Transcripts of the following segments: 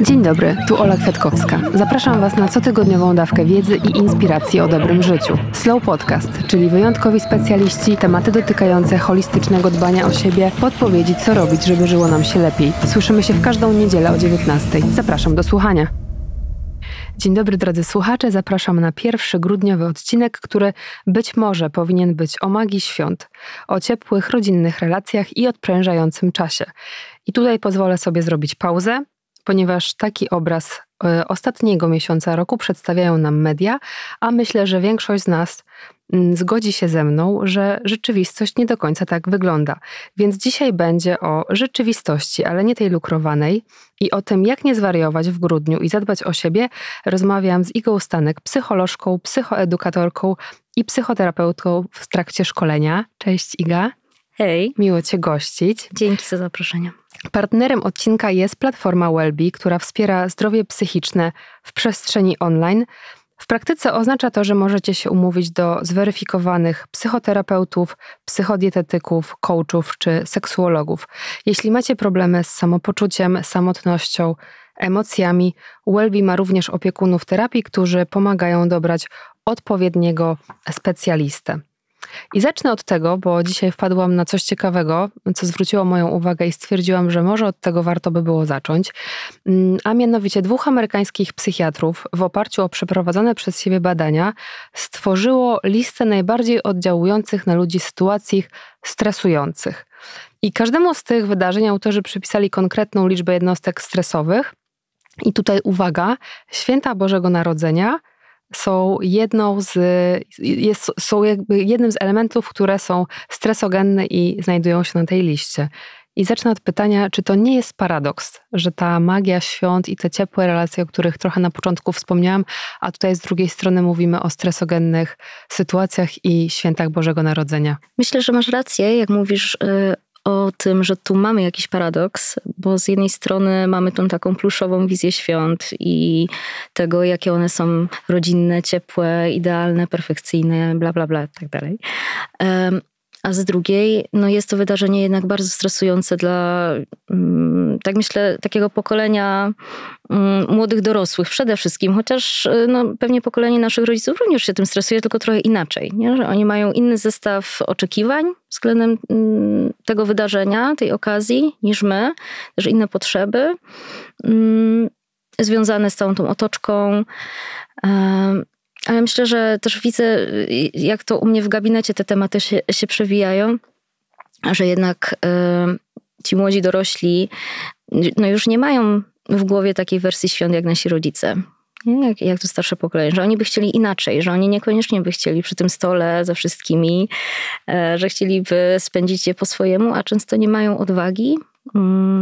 Dzień dobry, tu Ola Kwiatkowska. Zapraszam Was na cotygodniową dawkę wiedzy i inspiracji o dobrym życiu. Slow Podcast, czyli wyjątkowi specjaliści, tematy dotykające holistycznego dbania o siebie, podpowiedzi co robić, żeby żyło nam się lepiej. Słyszymy się w każdą niedzielę o 19. Zapraszam do słuchania. Dzień dobry drodzy słuchacze, zapraszam na pierwszy grudniowy odcinek, który być może powinien być o magii świąt, o ciepłych, rodzinnych relacjach i odprężającym czasie. I tutaj pozwolę sobie zrobić pauzę, ponieważ taki obraz e, ostatniego miesiąca roku przedstawiają nam media, a myślę, że większość z nas mm, zgodzi się ze mną, że rzeczywistość nie do końca tak wygląda. Więc dzisiaj będzie o rzeczywistości, ale nie tej lukrowanej i o tym, jak nie zwariować w grudniu i zadbać o siebie, rozmawiam z Igą Stanek, psycholożką, psychoedukatorką i psychoterapeutką w trakcie szkolenia. Cześć Iga. Hej. Miło Cię gościć. Dzięki za zaproszenie. Partnerem odcinka jest platforma Wellbe, która wspiera zdrowie psychiczne w przestrzeni online. W praktyce oznacza to, że możecie się umówić do zweryfikowanych psychoterapeutów, psychodietetyków, coachów czy seksuologów. Jeśli macie problemy z samopoczuciem, samotnością, emocjami, Wellbe ma również opiekunów terapii, którzy pomagają dobrać odpowiedniego specjalistę. I zacznę od tego, bo dzisiaj wpadłam na coś ciekawego, co zwróciło moją uwagę i stwierdziłam, że może od tego warto by było zacząć. Mm, a mianowicie dwóch amerykańskich psychiatrów w oparciu o przeprowadzone przez siebie badania stworzyło listę najbardziej oddziałujących na ludzi sytuacji stresujących. I każdemu z tych wydarzeń autorzy przypisali konkretną liczbę jednostek stresowych. I tutaj uwaga, święta Bożego Narodzenia – są jedną z, jest, są jakby jednym z elementów, które są stresogenne i znajdują się na tej liście. I zacznę od pytania, czy to nie jest paradoks, że ta magia świąt i te ciepłe relacje, o których trochę na początku wspomniałam, a tutaj z drugiej strony mówimy o stresogennych sytuacjach i świętach Bożego Narodzenia? Myślę, że masz rację, jak mówisz y, o tym, że tu mamy jakiś paradoks, bo z jednej strony mamy tą taką pluszową wizję świąt i tego, jakie one są rodzinne, ciepłe, idealne, perfekcyjne, bla, bla, bla, tak dalej a z drugiej no jest to wydarzenie jednak bardzo stresujące dla, mm, tak myślę, takiego pokolenia mm, młodych dorosłych przede wszystkim, chociaż y, no, pewnie pokolenie naszych rodziców również się tym stresuje, tylko trochę inaczej, nie? że oni mają inny zestaw oczekiwań względem mm, tego wydarzenia, tej okazji niż my, też inne potrzeby związane z całą tą otoczką. Ale myślę, że też widzę, jak to u mnie w gabinecie te tematy się, się przewijają, że jednak y, ci młodzi dorośli no już nie mają w głowie takiej wersji świąt jak nasi rodzice. Jak, jak to starsze pokolenie, że oni by chcieli inaczej, że oni niekoniecznie by chcieli przy tym stole ze wszystkimi, e, że chcieliby spędzić je po swojemu, a często nie mają odwagi,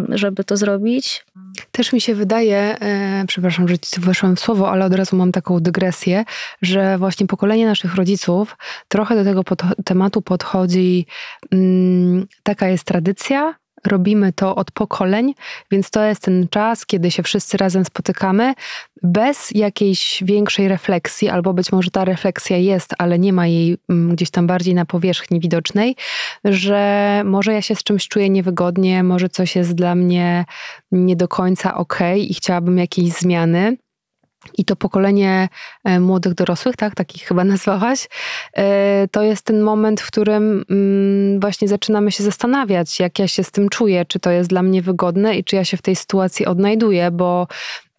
żeby to zrobić. Też mi się wydaje, e, przepraszam, że ci weszłam w słowo, ale od razu mam taką dygresję, że właśnie pokolenie naszych rodziców trochę do tego pod, tematu podchodzi, mm, taka jest tradycja, robimy to od pokoleń, więc to jest ten czas, kiedy się wszyscy razem spotykamy, bez jakiejś większej refleksji, albo być może ta refleksja jest, ale nie ma jej mm, gdzieś tam bardziej na powierzchni widocznej, że może ja się z czymś czuję niewygodnie, może coś jest dla mnie nie do końca ok i chciałabym jakiejś zmiany. I to pokolenie e, młodych dorosłych, tak, takich chyba nazwałaś, e, to jest ten moment, w którym mm, właśnie zaczynamy się zastanawiać, jak ja się z tym czuję, czy to jest dla mnie wygodne i czy ja się w tej sytuacji odnajduję, bo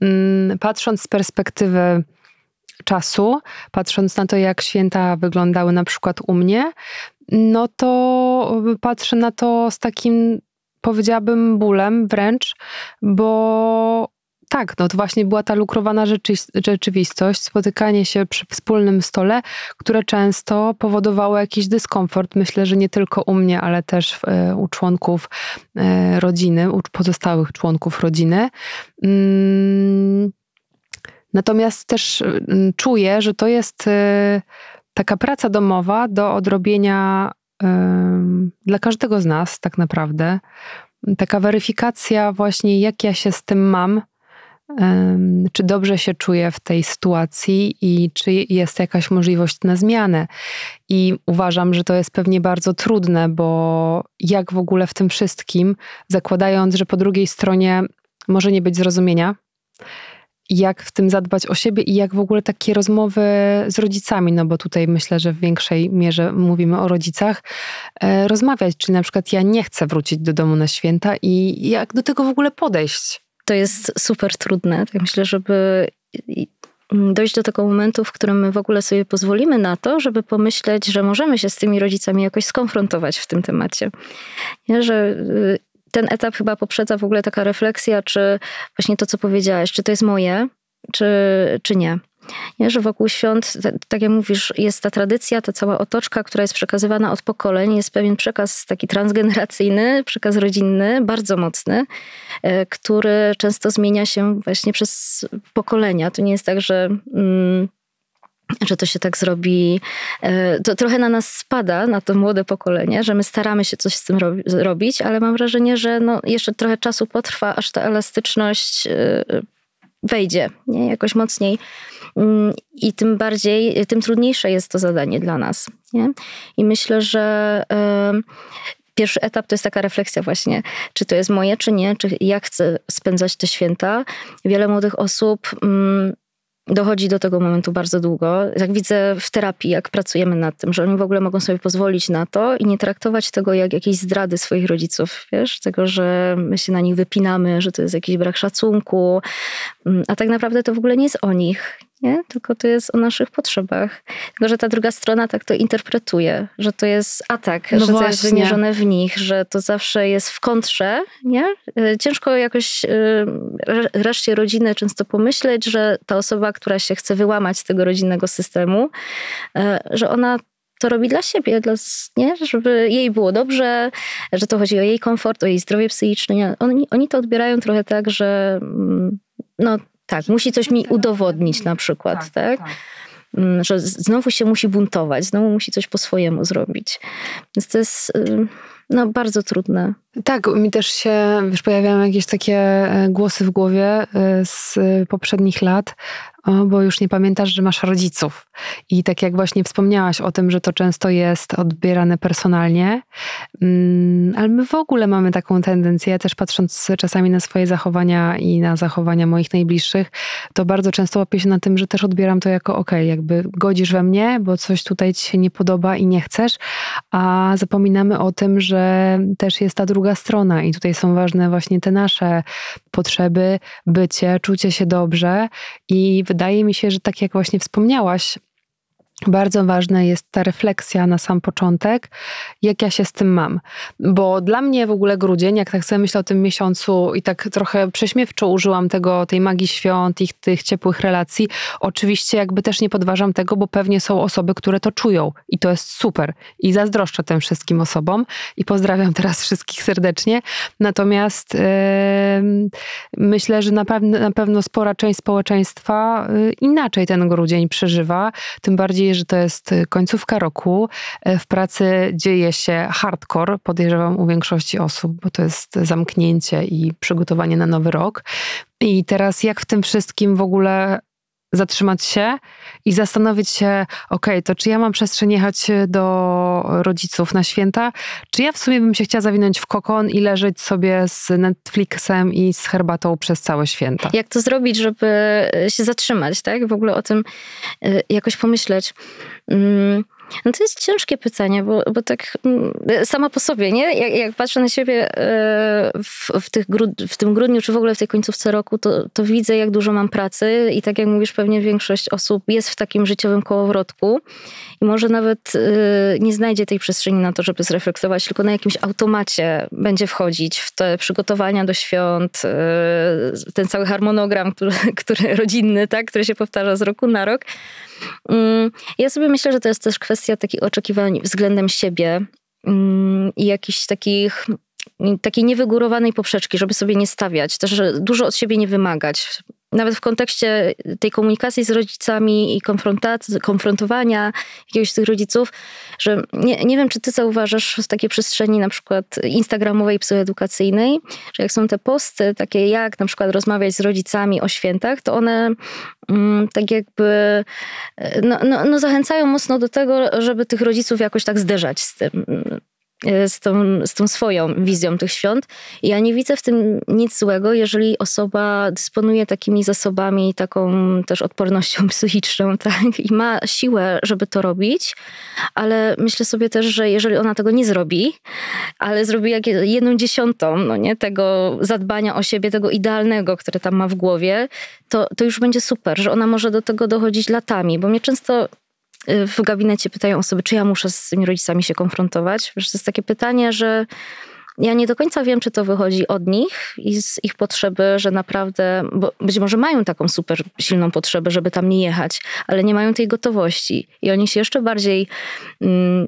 mm, patrząc z perspektywy czasu, patrząc na to, jak święta wyglądały na przykład u mnie, no to patrzę na to z takim, powiedziałabym, bólem wręcz, bo tak, no to właśnie była ta lukrowana rzeczy, rzeczywistość, spotykanie się przy wspólnym stole, które często powodowało jakiś dyskomfort. Myślę, że nie tylko u mnie, ale też e, u członków e, rodziny, u pozostałych członków rodziny. Mm, natomiast też mm, czuję, że to jest e, taka praca domowa do odrobienia dla każdego z nas, tak naprawdę. Taka weryfikacja, właśnie jak ja się z tym mam, czy dobrze się czuję w tej sytuacji i czy jest jakaś możliwość na zmianę. I uważam, że to jest pewnie bardzo trudne, bo jak w ogóle w tym wszystkim, zakładając, że po drugiej stronie może nie być zrozumienia, jak w tym zadbać o siebie i jak w ogóle takie rozmowy z rodzicami, no bo tutaj myślę, że w większej mierze mówimy o rodzicach, e, rozmawiać, czyli na przykład ja nie chcę wrócić do domu na święta i jak do tego w ogóle podejść. To jest super trudne. Tak myślę, żeby dojść do tego momentu, w którym my w ogóle sobie pozwolimy na to, żeby pomyśleć, że możemy się z tymi rodzicami jakoś skonfrontować w tym temacie. Nie, że y, ten etap chyba poprzedza w ogóle taka refleksja, czy właśnie to, co powiedziałeś, czy to jest moje, czy, czy nie. Nie, że wokół świąt, tak jak mówisz, jest ta tradycja, ta cała otoczka, która jest przekazywana od pokoleń, jest pewien przekaz taki transgeneracyjny, przekaz rodzinny, bardzo mocny, e, który często zmienia się właśnie przez pokolenia. To nie jest tak, że. Mm, że to się tak zrobi, e, to trochę na nas spada, na to młode pokolenie, że my staramy się coś z tym robić, ale mam wrażenie, że no jeszcze trochę czasu potrwa, aż ta elastyczność e, wejdzie nie? jakoś mocniej. Mm, I tym bardziej, tym trudniejsze jest to zadanie dla nas. Nie? I myślę, że pierwszy etap to jest taka refleksja właśnie, czy to jest moje, czy nie, czy jak chcę spędzać te święta. Wiele młodych osób mm, dochodzi do tego momentu bardzo długo. Jak widzę w terapii, jak pracujemy nad tym, że oni w ogóle mogą sobie pozwolić na to i nie traktować tego jak jakiejś zdrady swoich rodziców, wiesz, tego, że my się na nich wypinamy, że to jest jakiś brak szacunku, mm, a tak naprawdę to w ogóle nie jest o nich nie? tylko to jest o naszych potrzebach. Tylko, że ta druga strona tak to interpretuje, że to jest atak, no że właśnie. to jest wymierzone w nich, że to zawsze jest w kontrze. Nie? E, ciężko jakoś e, reszcie rodziny często pomyśleć, że ta osoba, która się chce wyłamać z tego rodzinnego systemu, e, że ona to robi dla siebie, dla, nie? żeby jej było dobrze, że to chodzi o jej komfort, o jej zdrowie psychiczne. Oni, oni to odbierają trochę tak, że mm, no, tak, musi coś mi udowodnić na przykład, tak? tak? tak. Mm, że znowu się musi buntować, znowu musi coś po swojemu zrobić. Więc to jest y, no, bardzo trudne. Tak, mi też się już pojawiają jakieś takie e, głosy w głowie e, z poprzednich lat, bo już nie pamiętasz, że masz rodziców. I tak jak właśnie wspomniałaś o tym, że to często jest odbierane personalnie, mm, ale my w ogóle mamy taką tendencję, też patrząc czasami na swoje zachowania i na zachowania moich najbliższych, to bardzo często łapię się na tym, że też odbieram to jako ok, jakby godzisz we mnie, bo coś tutaj ci się nie podoba i nie chcesz, a zapominamy o tym, że też jest ta druga strona i tutaj są ważne właśnie te nasze potrzeby, bycie, czucie się dobrze i wydaje mi się, że tak jak właśnie wspomniałaś, bardzo ważna jest ta refleksja na sam początek, jak ja się z tym mam. Bo dla mnie w ogóle grudzień, jak tak sobie myślę o tym miesiącu i tak trochę prześmiewczo użyłam tego, tej magii świąt i tych ciepłych relacji, oczywiście jakby też nie podważam tego, bo pewnie są osoby, które to czują i to jest super. I zazdroszczę tym wszystkim osobom i pozdrawiam teraz wszystkich serdecznie. Natomiast yy, myślę, że na, pewno, na pewno spora część społeczeństwa yy, inaczej ten grudzień przeżywa, tym bardziej że to jest końcówka roku. E, w pracy dzieje się hardcore, podejrzewam u większości osób, bo to jest zamknięcie i przygotowanie na nowy rok. I teraz jak w tym wszystkim w ogóle zatrzymać się i zastanowić się, ok, to czy ja mam przestrzeń jechać do rodziców na święta, czy ja w sumie bym się chciała zawinąć w kokon i leżeć sobie z Netflixem i z herbatą przez całe święta. Jak to zrobić, żeby się zatrzymać, tak? W ogóle o tym y, jakoś pomyśleć. Mm, no to jest ciężkie pytanie, bo, bo tak mm, sama po sobie, nie? Jak, jak patrzę na siebie e, w, w, tych w tym grudniu, czy w ogóle w tej końcówce roku, to, to widzę, jak dużo mam pracy i tak jak mówisz, pewnie większość osób jest w takim życiowym kołowrotku i może nawet e, nie znajdzie tej przestrzeni na to, żeby zreflektować, tylko na jakimś automacie będzie wchodzić w te przygotowania do świąt, e, ten cały harmonogram, który, który rodzinny, tak? który się powtarza z roku na rok. Mm, ja sobie myślę, że to jest też kwestia takich oczekiwań względem siebie mm, i jakichś takich takiej niewygórowanej poprzeczki, żeby sobie nie stawiać, też dużo od siebie nie wymagać. Nawet w kontekście tej komunikacji z rodzicami i konfrontowania jakiegoś z tych rodziców, że nie, nie wiem, czy ty zauważasz w takiej przestrzeni na przykład instagramowej, psychoedukacyjnej, że jak są te posty takie jak na przykład rozmawiać z rodzicami o świętach, to one mm, tak jakby no, no, no zachęcają mocno do tego, żeby tych rodziców jakoś tak zderzać z tym z tą, z tą swoją wizją tych świąt. Ja nie widzę w tym nic złego, jeżeli osoba dysponuje takimi zasobami, taką też odpornością psychiczną, tak, i ma siłę, żeby to robić, ale myślę sobie też, że jeżeli ona tego nie zrobi, ale zrobi jak jedną dziesiątą, no nie, tego zadbania o siebie, tego idealnego, które tam ma w głowie, to, to już będzie super, że ona może do tego dochodzić latami, bo mnie często w gabinecie pytają osoby, czy ja muszę z tymi rodzicami się konfrontować. Wiesz, to jest takie pytanie, że ja nie do końca wiem, czy to wychodzi od nich i z ich potrzeby, że naprawdę, bo być może mają taką super silną potrzebę, żeby tam nie jechać, ale nie mają tej gotowości i oni się jeszcze bardziej mm,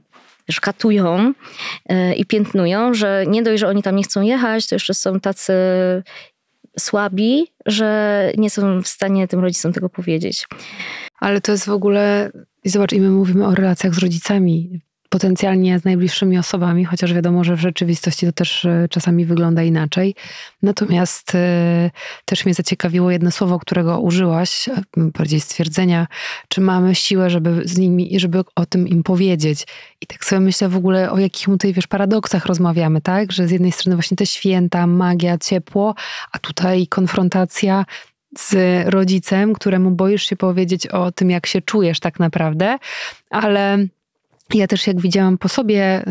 yy, i piętnują, że nie dość, że oni tam nie chcą jechać, to jeszcze są tacy słabi, że nie są w stanie tym rodzicom tego powiedzieć. Ale to jest w ogóle zobacz, i my mówimy o relacjach z rodzicami, potencjalnie z najbliższymi osobami, chociaż wiadomo, że w rzeczywistości to też e, czasami wygląda inaczej. Natomiast y, też mnie zaciekawiło jedno słowo, którego użyłaś, e, bardziej stwierdzenia, czy mamy siłę, żeby z nimi, żeby o tym im powiedzieć. I tak sobie myślę w ogóle, o jakich tutaj, wiesz, paradoksach rozmawiamy, tak? Że z jednej strony właśnie te święta, magia, ciepło, a tutaj konfrontacja z rodzicem, któremu boisz się powiedzieć o tym, jak się czujesz tak naprawdę, ale ja też jak widziałam po sobie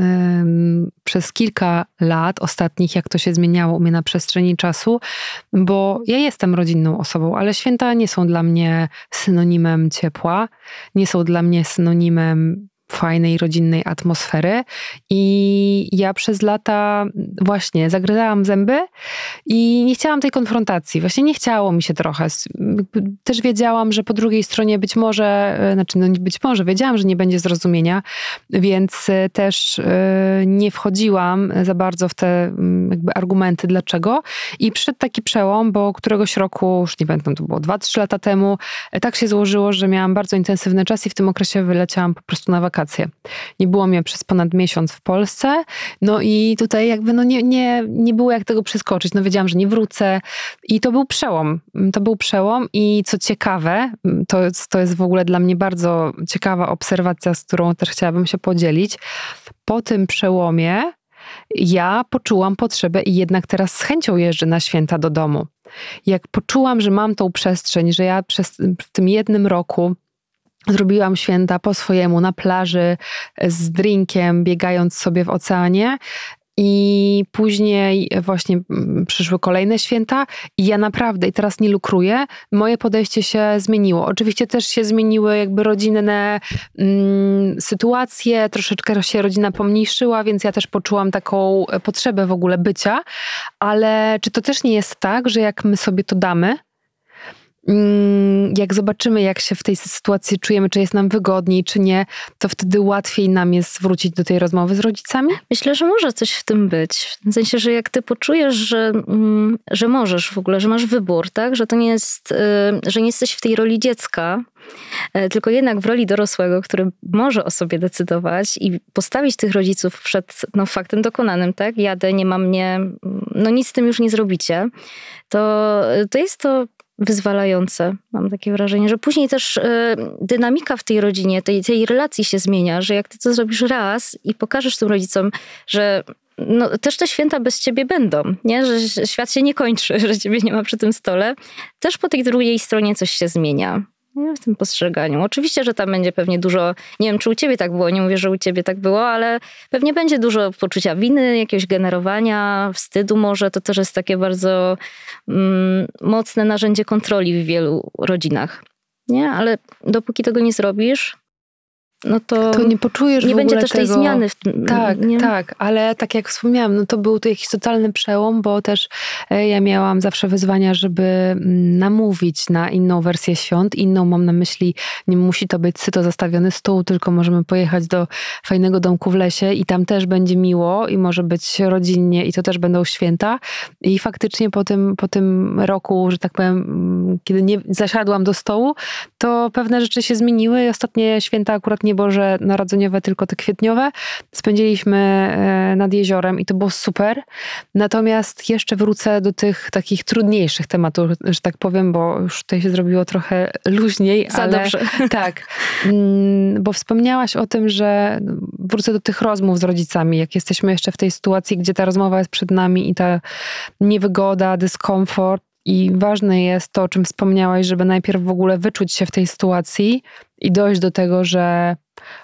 przez kilka lat ostatnich, jak to się zmieniało u mnie na przestrzeni czasu, bo ja jestem rodzinną osobą, ale święta nie są dla mnie synonimem ciepła, nie są dla mnie synonimem fajnej, rodzinnej atmosfery. I ja przez lata właśnie zagryzałam zęby i nie chciałam tej konfrontacji. Właśnie nie chciało mi się trochę. Też wiedziałam, że po drugiej stronie być może, e, znaczy no być może, wiedziałam, że nie będzie zrozumienia, więc e, też e, nie wchodziłam za bardzo w te mm, jakby argumenty dlaczego. I przyszedł taki przełom, bo któregoś roku, już nie pamiętam, to było 2-3 lata temu, tak się złożyło, że miałam bardzo intensywny czas i w tym okresie wyleciałam po prostu na wakacje wakacje. Nie było mnie przez ponad miesiąc w Polsce, no i tutaj jakby no nie, nie, nie było jak tego przeskoczyć. No wiedziałam, że nie wrócę i to był przełom. To był przełom i co ciekawe, to jest, to jest w ogóle dla mnie bardzo ciekawa obserwacja, z którą też chciałabym się podzielić. Po tym przełomie ja poczułam potrzebę i jednak teraz z chęcią jeżdżę na święta do domu. Jak poczułam, że mam tą przestrzeń, że ja przez, w tym jednym roku Zrobiłam święta po swojemu na plaży z drinkiem, biegając sobie w oceanie. I później właśnie mm, przyszły kolejne święta, i ja naprawdę, i teraz nie lukruję, moje podejście się zmieniło. Oczywiście też się zmieniły jakby rodzinne mm, sytuacje, troszeczkę się rodzina pomniejszyła, więc ja też poczułam taką potrzebę w ogóle bycia. Ale czy to też nie jest tak, że jak my sobie to damy, jak zobaczymy, jak się w tej sytuacji czujemy, czy jest nam wygodniej, czy nie, to wtedy łatwiej nam jest wrócić do tej rozmowy z rodzicami? Myślę, że może coś w tym być. W sensie, że jak ty poczujesz, że, mm, że możesz w ogóle, że masz wybór, tak? Że to nie jest, y, że nie jesteś w tej roli dziecka, y, tylko jednak w roli dorosłego, który może o sobie decydować i postawić tych rodziców przed no, faktem dokonanym, tak? Jadę, nie ma mnie, no nic z tym już nie zrobicie. To, to jest to wyzwalające. Mam takie wrażenie, że później też y, dynamika w tej rodzinie, tej, tej relacji się zmienia, że jak ty to zrobisz raz i pokażesz tym rodzicom, że no, też te święta bez ciebie będą, nie? że świat się nie kończy, że ciebie nie ma przy tym stole, też po tej drugiej stronie coś się zmienia w tym postrzeganiu. Oczywiście, że tam będzie pewnie dużo, nie wiem, czy u ciebie tak było, nie mówię, że u ciebie tak było, ale pewnie będzie dużo poczucia winy, jakiegoś generowania, wstydu może. To też jest takie bardzo mm, mocne narzędzie kontroli w wielu rodzinach. Nie? Ale dopóki tego nie zrobisz, no to, to nie poczujesz nie będzie też tego. tej zmiany. W, tak, nie? tak, ale tak jak wspomniałam, no to był to jakiś totalny przełom, bo też E, ja miałam zawsze wyzwania, żeby mm, namówić na inną wersję świąt. Inną mam na myśli, nie musi to być syto zastawiony stół, tylko możemy pojechać do fajnego domku w lesie i tam też będzie miło i może być rodzinnie i to też będą święta. I faktycznie po tym, po tym roku, że tak powiem, mm, kiedy nie zasiadłam do stołu, to pewne rzeczy się zmieniły. Ostatnie święta akurat nie Boże Narodzeniowe, tylko te kwietniowe. Spędziliśmy e, nad jeziorem i to było super. Natomiast jeszcze wrócę do tych takich trudniejszych tematów, że tak powiem, bo już tutaj się zrobiło trochę luźniej. Za ale, dobrze. Tak, mm, bo wspomniałaś o tym, że wrócę do tych rozmów z rodzicami, jak jesteśmy jeszcze w tej sytuacji, gdzie ta rozmowa jest przed nami i ta niewygoda, dyskomfort, i ważne jest to, o czym wspomniałaś, żeby najpierw w ogóle wyczuć się w tej sytuacji i dojść do tego, że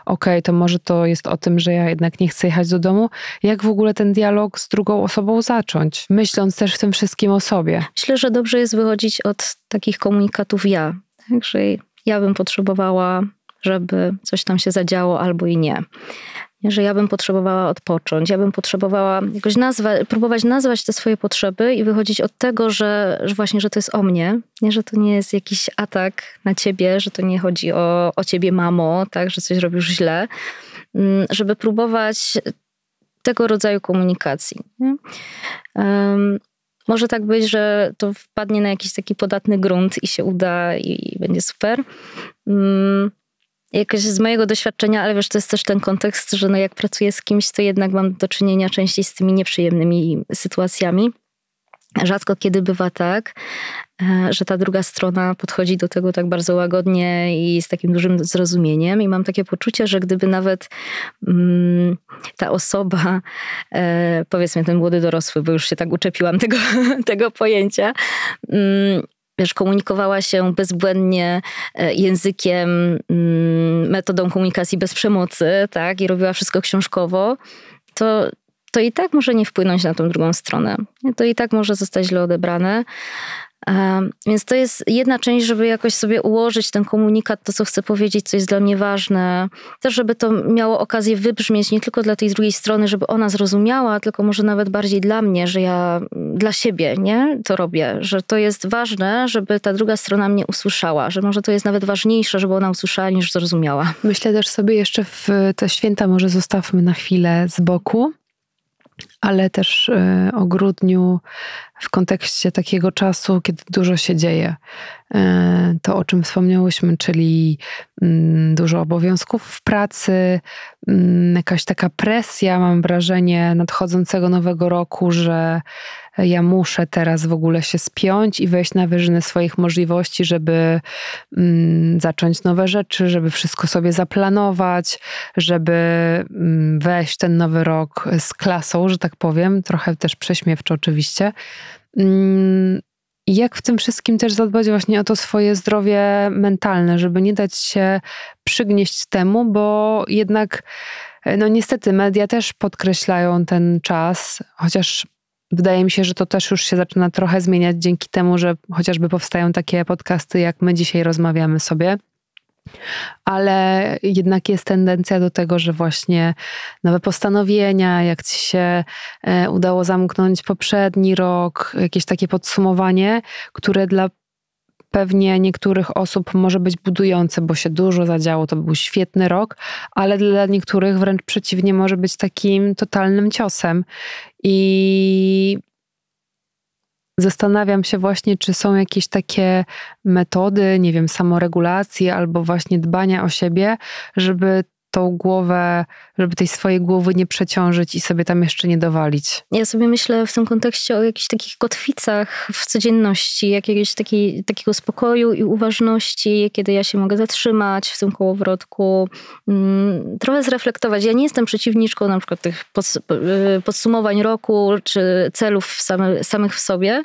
okej, okay, to może to jest o tym, że ja jednak nie chcę jechać do domu. Jak w ogóle ten dialog z drugą osobą zacząć? Myśląc też w tym wszystkim o sobie. Myślę, że dobrze jest wychodzić od takich komunikatów ja. Także ja bym potrzebowała, żeby coś tam się zadziało albo i nie że ja bym potrzebowała odpocząć, ja bym potrzebowała jakoś nazwać, próbować nazwać te swoje potrzeby i wychodzić od tego, że, że właśnie, że to jest o mnie, nie, że to nie jest jakiś atak na ciebie, że to nie chodzi o, o ciebie, mamo, tak, że coś robisz źle, mm, żeby próbować tego rodzaju komunikacji. Um, może tak być, że to wpadnie na jakiś taki podatny grunt i się uda i, i będzie super. Um, jakoś z mojego doświadczenia, ale wiesz, to jest też ten kontekst, że no jak pracuję z kimś, to jednak mam do czynienia częściej z tymi nieprzyjemnymi sytuacjami. Rzadko kiedy bywa tak, e, że ta druga strona podchodzi do tego tak bardzo łagodnie i z takim dużym zrozumieniem. I mam takie poczucie, że gdyby nawet mm, ta osoba, e, powiedzmy ten młody dorosły, bo już się tak uczepiłam tego, tego pojęcia, mm, wiesz, komunikowała się bezbłędnie e, językiem, mm, metodą komunikacji bez przemocy, tak, i robiła wszystko książkowo, to, to i tak może nie wpłynąć na tą drugą stronę. To i tak może zostać źle odebrane. Więc to jest jedna część, żeby jakoś sobie ułożyć ten komunikat, to co chcę powiedzieć, co jest dla mnie ważne. Też, żeby to miało okazję wybrzmieć nie tylko dla tej drugiej strony, żeby ona zrozumiała, tylko może nawet bardziej dla mnie, że ja dla siebie nie to robię, że to jest ważne, żeby ta druga strona mnie usłyszała, że może to jest nawet ważniejsze, żeby ona usłyszała niż zrozumiała. Myślę też sobie jeszcze w te święta może zostawmy na chwilę z boku ale też e, o grudniu w kontekście takiego czasu, kiedy dużo się dzieje. E, to, o czym wspomniałyśmy, czyli mm, dużo obowiązków w pracy, mm, jakaś taka presja, mam wrażenie, nadchodzącego nowego roku, że ja muszę teraz w ogóle się spiąć i wejść na wyżyny swoich możliwości, żeby mm, zacząć nowe rzeczy, żeby wszystko sobie zaplanować, żeby mm, wejść ten nowy rok z klasą, że tak powiem, trochę też prześmiewczo oczywiście. Mm, jak w tym wszystkim też zadbać właśnie o to swoje zdrowie mentalne, żeby nie dać się przygnieść temu, bo jednak, no niestety, media też podkreślają ten czas, chociaż wydaje mi się, że to też już się zaczyna trochę zmieniać dzięki temu, że chociażby powstają takie podcasty, jak my dzisiaj rozmawiamy sobie. Ale jednak jest tendencja do tego, że właśnie nowe postanowienia, jak ci się e, udało zamknąć poprzedni rok, jakieś takie podsumowanie, które dla pewnie niektórych osób może być budujące, bo się dużo zadziało, to był świetny rok, ale dla niektórych wręcz przeciwnie może być takim totalnym ciosem. I Zastanawiam się właśnie, czy są jakieś takie metody, nie wiem, samoregulacji albo właśnie dbania o siebie, żeby tą głowę, żeby tej swojej głowy nie przeciążyć i sobie tam jeszcze nie dowalić. Ja sobie myślę w tym kontekście o jakichś takich kotwicach w codzienności, jakiegoś taki, takiego spokoju i uważności, kiedy ja się mogę zatrzymać w tym kołowrotku, mm, trochę zreflektować. Ja nie jestem przeciwniczką na przykład tych y, podsumowań roku czy celów same, samych w sobie,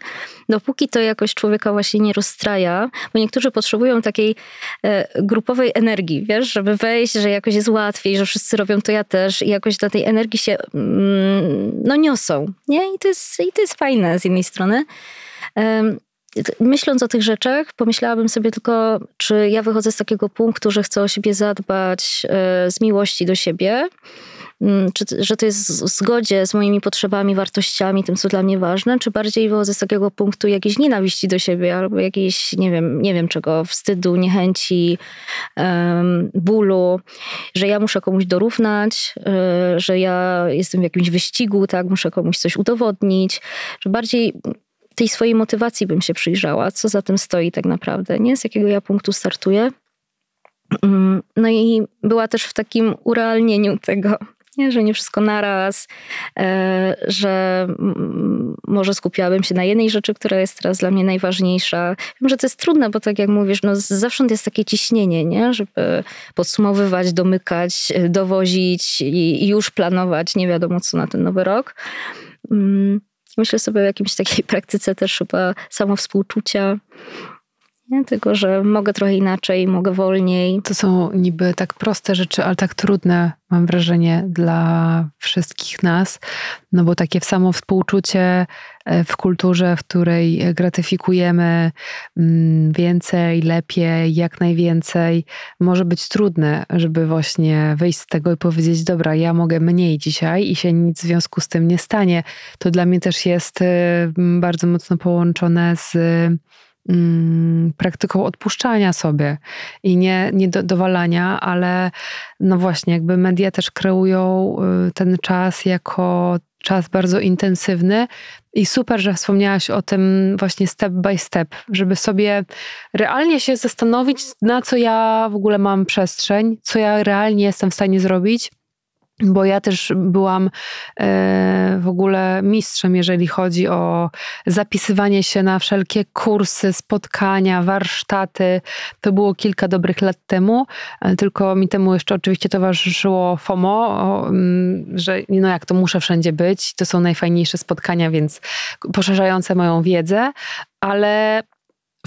dopóki to jakoś człowieka właśnie nie rozstraja, bo niektórzy potrzebują takiej e, grupowej energii, wiesz, żeby wejść, że jakoś jest łatwiej, że wszyscy robią to ja też i jakoś do tej energii się mm, no niosą, nie? I to jest, i to jest fajne z jednej strony. Myśląc o tych rzeczach, pomyślałabym sobie tylko, czy ja wychodzę z takiego punktu, że chcę o siebie zadbać e, z miłości do siebie, czy, że to jest w zgodzie z moimi potrzebami, wartościami, tym, co dla mnie ważne, czy bardziej wychodzę z takiego punktu jakiejś nienawiści do siebie albo jakiejś, nie wiem, nie wiem czego, wstydu, niechęci, um, bólu, że ja muszę komuś dorównać, y, że ja jestem w jakimś wyścigu, tak, muszę komuś coś udowodnić, że bardziej tej swojej motywacji bym się przyjrzała, co za tym stoi tak naprawdę, nie? Z jakiego ja punktu startuję. Mm, no i była też w takim urealnieniu tego, nie? że nie wszystko naraz, e, że może skupiałabym się na jednej rzeczy, która jest teraz dla mnie najważniejsza. Wiem, że to jest trudne, bo tak jak mówisz, no zawsze jest takie ciśnienie, nie? żeby podsumowywać, domykać, dowozić i, już planować nie wiadomo co na ten nowy rok. Mm, myślę sobie o jakimś takiej praktyce też chyba samowspółczucia, nie? Tylko, że mogę trochę inaczej, mogę wolniej. To są niby tak proste rzeczy, ale tak trudne, mam wrażenie, dla wszystkich nas. No bo takie samo współczucie e, w kulturze, w której gratyfikujemy mm, więcej, lepiej, jak najwięcej, może być trudne, żeby właśnie wyjść z tego i powiedzieć: Dobra, ja mogę mniej dzisiaj i się nic w związku z tym nie stanie. To dla mnie też jest e, bardzo mocno połączone z praktyką odpuszczania sobie i nie, nie do, dowalania, ale no właśnie, jakby media też kreują y, ten czas jako czas bardzo intensywny i super, że wspomniałaś o tym właśnie step by step, żeby sobie realnie się zastanowić, na co ja w ogóle mam przestrzeń, co ja realnie jestem w stanie zrobić bo ja też byłam e, w ogóle mistrzem, jeżeli chodzi o zapisywanie się na wszelkie kursy, spotkania, warsztaty. To było kilka dobrych lat temu, e, tylko mi temu jeszcze oczywiście towarzyszyło FOMO, mm, że no jak to muszę wszędzie być, to są najfajniejsze spotkania, więc poszerzające moją wiedzę, ale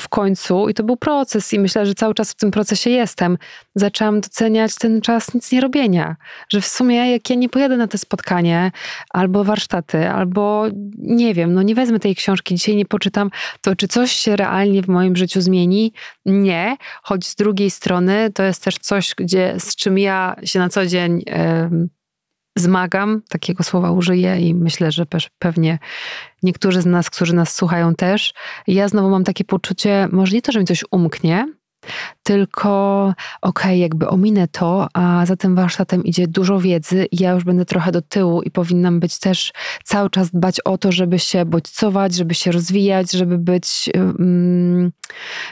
w końcu, i to był proces, i myślę, że cały czas w tym procesie jestem, zaczęłam doceniać ten czas nic nie robienia. Że w sumie, jak ja nie pojadę na te spotkanie, albo warsztaty, albo nie wiem, no nie wezmę tej książki, dzisiaj nie poczytam, to czy coś się realnie w moim życiu zmieni? Nie, choć z drugiej strony to jest też coś, gdzie, z czym ja się na co dzień. Yy, zmagam, takiego słowa użyję i myślę, że pewnie niektórzy z nas, którzy nas słuchają też. Ja znowu mam takie poczucie, może nie to, że mi coś umknie, tylko okej, okay, jakby ominę to, a za tym warsztatem idzie dużo wiedzy i ja już będę trochę do tyłu i powinnam być też cały czas dbać o to, żeby się bodźcować, żeby się rozwijać, żeby być um,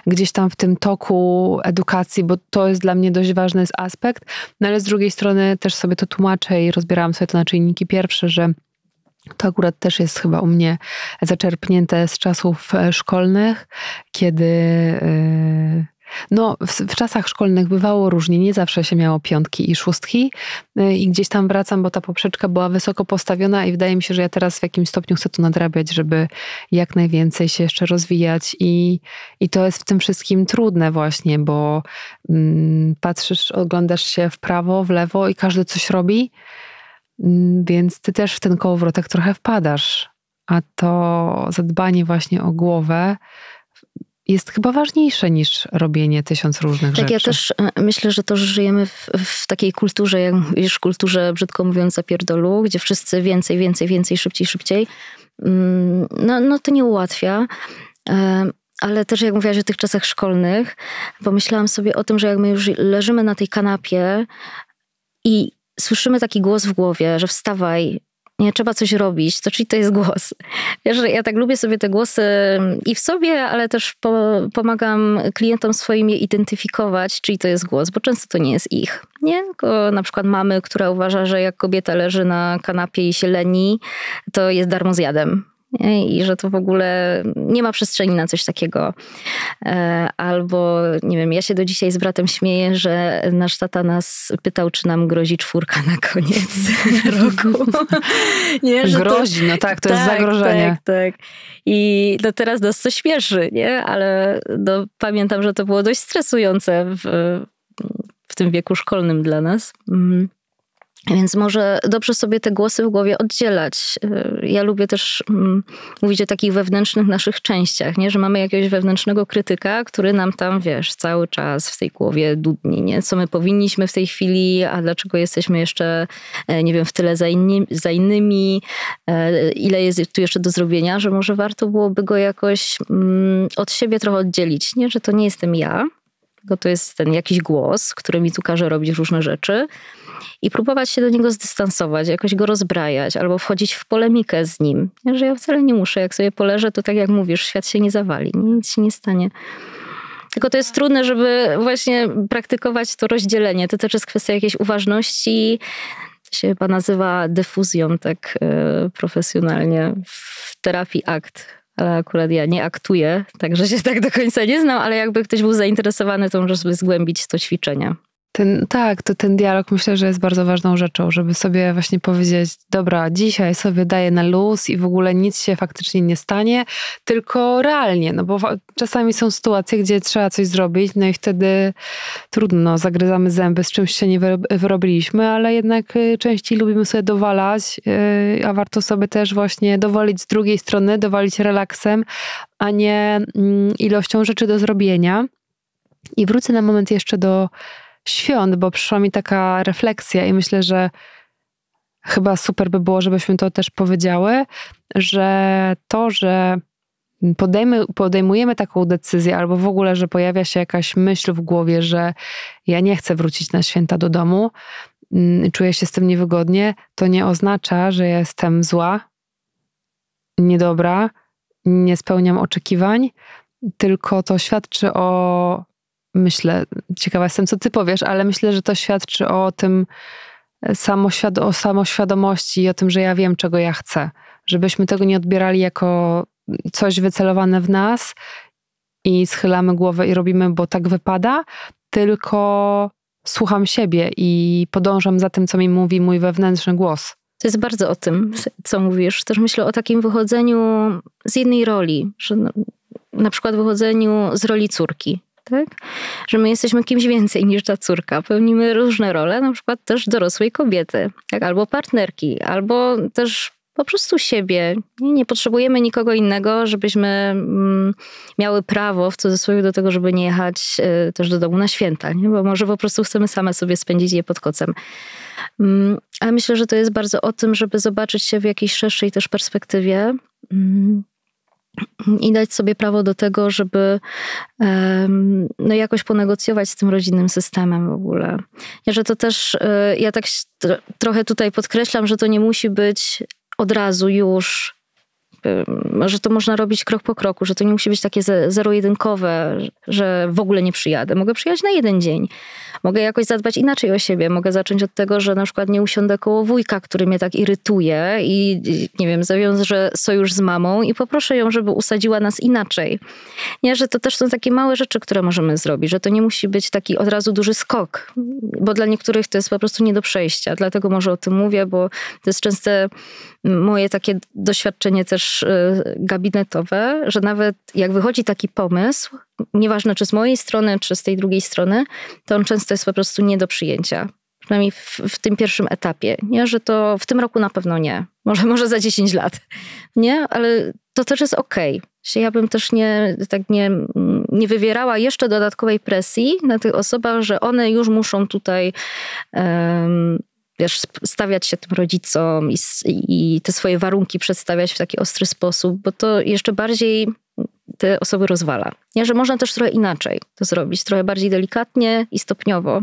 gdzieś tam w tym toku edukacji, bo to jest dla mnie dość ważny aspekt, no ale z drugiej strony też sobie to tłumaczę i rozbierałam sobie to na czynniki pierwsze, że to akurat też jest chyba u mnie zaczerpnięte z czasów e, szkolnych, kiedy yy, no, w, w, czasach szkolnych bywało różnie, nie zawsze się miało piątki i szóstki. Y, i gdzieś tam wracam, bo ta poprzeczka była wysoko postawiona i wydaje mi się, że ja teraz w jakimś stopniu chcę to nadrabiać, żeby jak najwięcej się jeszcze rozwijać. I, i to jest w tym wszystkim trudne właśnie, bo mm, patrzysz, oglądasz się w prawo, w lewo i każdy coś robi, mm, więc ty też w ten kołowrotek trochę wpadasz, a to zadbanie właśnie o głowę jest chyba ważniejsze niż robienie tysiąc różnych tak, rzeczy. Tak, ja też e, myślę, że to, że żyjemy w, w takiej kulturze, jak mówisz, kulturze brzydko mówiąc zapierdolu, gdzie wszyscy więcej, więcej, więcej, szybciej, szybciej, mm, no, no to nie ułatwia. E, ale też jak mówiłaś o tych czasach szkolnych, pomyślałam sobie o tym, że jak my już leżymy na tej kanapie i słyszymy taki głos w głowie, że wstawaj, nie trzeba coś robić, to czyli to jest głos. Wiesz, ja tak lubię sobie te głosy i w sobie, ale też po, pomagam klientom swoim je identyfikować, czyli to jest głos, bo często to nie jest ich. Nie? Tylko na przykład mamy, która uważa, że jak kobieta leży na kanapie i się leni, to jest darmozjadem i że to w ogóle nie ma przestrzeni na coś takiego. E, albo, nie wiem, ja się do dzisiaj z bratem śmieję, że nasz tata nas pytał, czy nam grozi czwórka na koniec roku. nie, że grozi, to, no tak, to tak, jest zagrożenie. Tak, tak. I no teraz nas to śmieszy, nie? Ale no, pamiętam, że to było dość stresujące w, w tym wieku szkolnym dla nas. Mhm. Więc może dobrze sobie te głosy w głowie oddzielać. Y, ja lubię też mm, mówić o takich wewnętrznych naszych częściach, nie? że mamy jakiegoś wewnętrznego krytyka, który nam tam, wiesz, cały czas w tej głowie dudni, nie? co my powinniśmy w tej chwili, a dlaczego jesteśmy jeszcze, e, nie wiem, w tyle za, inni, za innymi, e, ile jest tu jeszcze do zrobienia, że może warto byłoby go jakoś mm, od siebie trochę oddzielić, nie? że to nie jestem ja, tylko to jest ten jakiś głos, który mi tu każe robić różne rzeczy i próbować się do niego zdystansować, jakoś go rozbrajać albo wchodzić w polemikę z nim. Że ja wcale nie muszę, jak sobie poleżę, to tak jak mówisz, świat się nie zawali, nic się nie stanie. Tylko to jest trudne, żeby właśnie praktykować to rozdzielenie. To też jest kwestia jakiejś uważności, to się chyba nazywa dyfuzją tak e, profesjonalnie w terapii akt ale akurat ja nie aktuję, także się tak do końca nie znam, ale jakby ktoś był zainteresowany, to może sobie zgłębić to ćwiczenie. Ten, tak, to ten dialog myślę, że jest bardzo ważną rzeczą, żeby sobie właśnie powiedzieć, dobra, dzisiaj sobie daję na luz i w ogóle nic się faktycznie nie stanie, tylko realnie, no bo czasami są sytuacje, gdzie trzeba coś zrobić, no i wtedy trudno, zagryzamy zęby, z czymś się nie wyrobiliśmy, ale jednak y, częściej lubimy sobie dowalać, y, a warto sobie też właśnie dowolić z drugiej strony, dowalić relaksem, a nie mm, ilością rzeczy do zrobienia. I wrócę na moment jeszcze do świąt, bo przyszła mi taka refleksja i myślę, że chyba super by było, żebyśmy to też powiedziały, że to, że podejmy, podejmujemy taką decyzję, albo w ogóle, że pojawia się jakaś myśl w głowie, że ja nie chcę wrócić na święta do domu, mm, czuję się z tym niewygodnie, to nie oznacza, że jestem zła, niedobra, nie spełniam oczekiwań, tylko to świadczy o myślę, ciekawa jestem, co ty powiesz, ale myślę, że to świadczy o tym, samoświad o samoświadomości i o tym, że ja wiem, czego ja chcę. Żebyśmy tego nie odbierali jako coś wycelowane w nas i schylamy głowę i robimy, bo tak wypada, tylko słucham siebie i podążam za tym, co mi mówi mój wewnętrzny głos. To jest bardzo o tym, co mówisz. Też myślę o takim wychodzeniu z jednej roli, że na przykład wychodzeniu z roli córki tak? Że my jesteśmy kimś więcej niż ta córka. Pełnimy różne role, na przykład też dorosłej kobiety, tak? albo partnerki, albo też po prostu siebie. Nie, nie potrzebujemy nikogo innego, żebyśmy mm, miały prawo w cudzysłowie do tego, żeby nie jechać y, też do domu na święta, nie? bo może po prostu chcemy same sobie spędzić je pod kocem. Mm, ale myślę, że to jest bardzo o tym, żeby zobaczyć się w jakiejś szerszej też perspektywie. Mm, i dać sobie prawo do tego, żeby no jakoś ponegocjować z tym rodzinnym systemem w ogóle. Ja, że to też, e, ja tak trochę tutaj podkreślam, że to nie musi być od razu już że to można robić krok po kroku, że to nie musi być takie zero-jedynkowe, że w ogóle nie przyjadę. Mogę przyjechać na jeden dzień. Mogę jakoś zadbać inaczej o siebie. Mogę zacząć od tego, że na przykład nie usiądę koło wujka, który mnie tak irytuje i nie wiem, zawiążę sojusz z mamą i poproszę ją, żeby usadziła nas inaczej. Nie, że to też są takie małe rzeczy, które możemy zrobić, że to nie musi być taki od razu duży skok, bo dla niektórych to jest po prostu nie do przejścia. Dlatego może o tym mówię, bo to jest częste moje takie doświadczenie też y, gabinetowe, że nawet jak wychodzi taki pomysł, nieważne czy z mojej strony, czy z tej drugiej strony, to on często jest po prostu nie do przyjęcia. Przynajmniej w, w tym pierwszym etapie. Nie, że to w tym roku na pewno nie. Może, może za 10 lat. Nie, ale to też jest okej. Okay. Ja bym też nie, tak nie, nie wywierała jeszcze dodatkowej presji na tych osobach, że one już muszą tutaj um, wiesz, stawiać się tym rodzicom i, i te swoje warunki przedstawiać w taki ostry sposób, bo to jeszcze bardziej te osoby rozwala. Nie, że można też trochę inaczej to zrobić, trochę bardziej delikatnie i stopniowo.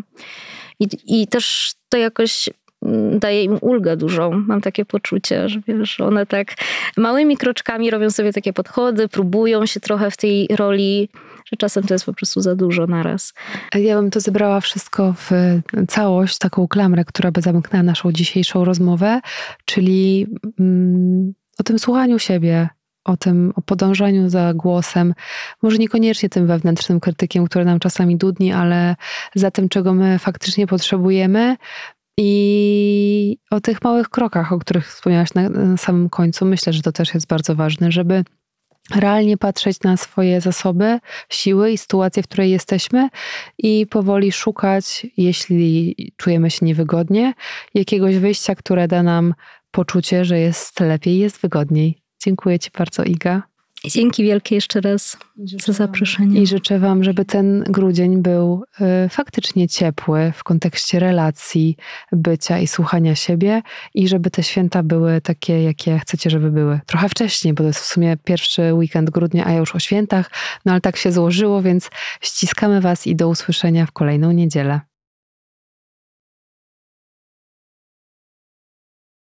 I, i też to jakoś mm, daje im ulgę dużą. Mam takie poczucie, że wiesz, one tak małymi kroczkami robią sobie takie podchody, próbują się trochę w tej roli że czasem to jest po prostu za dużo naraz. Ja bym to zebrała wszystko w całość, taką klamrę, która by zamknęła naszą dzisiejszą rozmowę, czyli mm, o tym słuchaniu siebie, o tym, o podążaniu za głosem, może niekoniecznie tym wewnętrznym krytykiem, który nam czasami dudni, ale za tym, czego my faktycznie potrzebujemy. I o tych małych krokach, o których wspomniałaś na, na samym końcu, myślę, że to też jest bardzo ważne, żeby realnie patrzeć na swoje zasoby, siły i sytuację, w której jesteśmy i powoli szukać, jeśli czujemy się niewygodnie, jakiegoś wyjścia, które da nam poczucie, że jest lepiej, jest wygodniej. Dziękuję Ci bardzo, Iga. Dzięki wielkie jeszcze raz za zaproszenie. I życzę Wam, żeby ten grudzień był y, faktycznie ciepły w kontekście relacji, bycia i słuchania siebie i żeby te święta były takie, jakie chcecie, żeby były. Trochę wcześniej, bo to jest w sumie pierwszy weekend grudnia, a ja już o świętach, no ale tak się złożyło, więc ściskamy Was i do usłyszenia w kolejną niedzielę.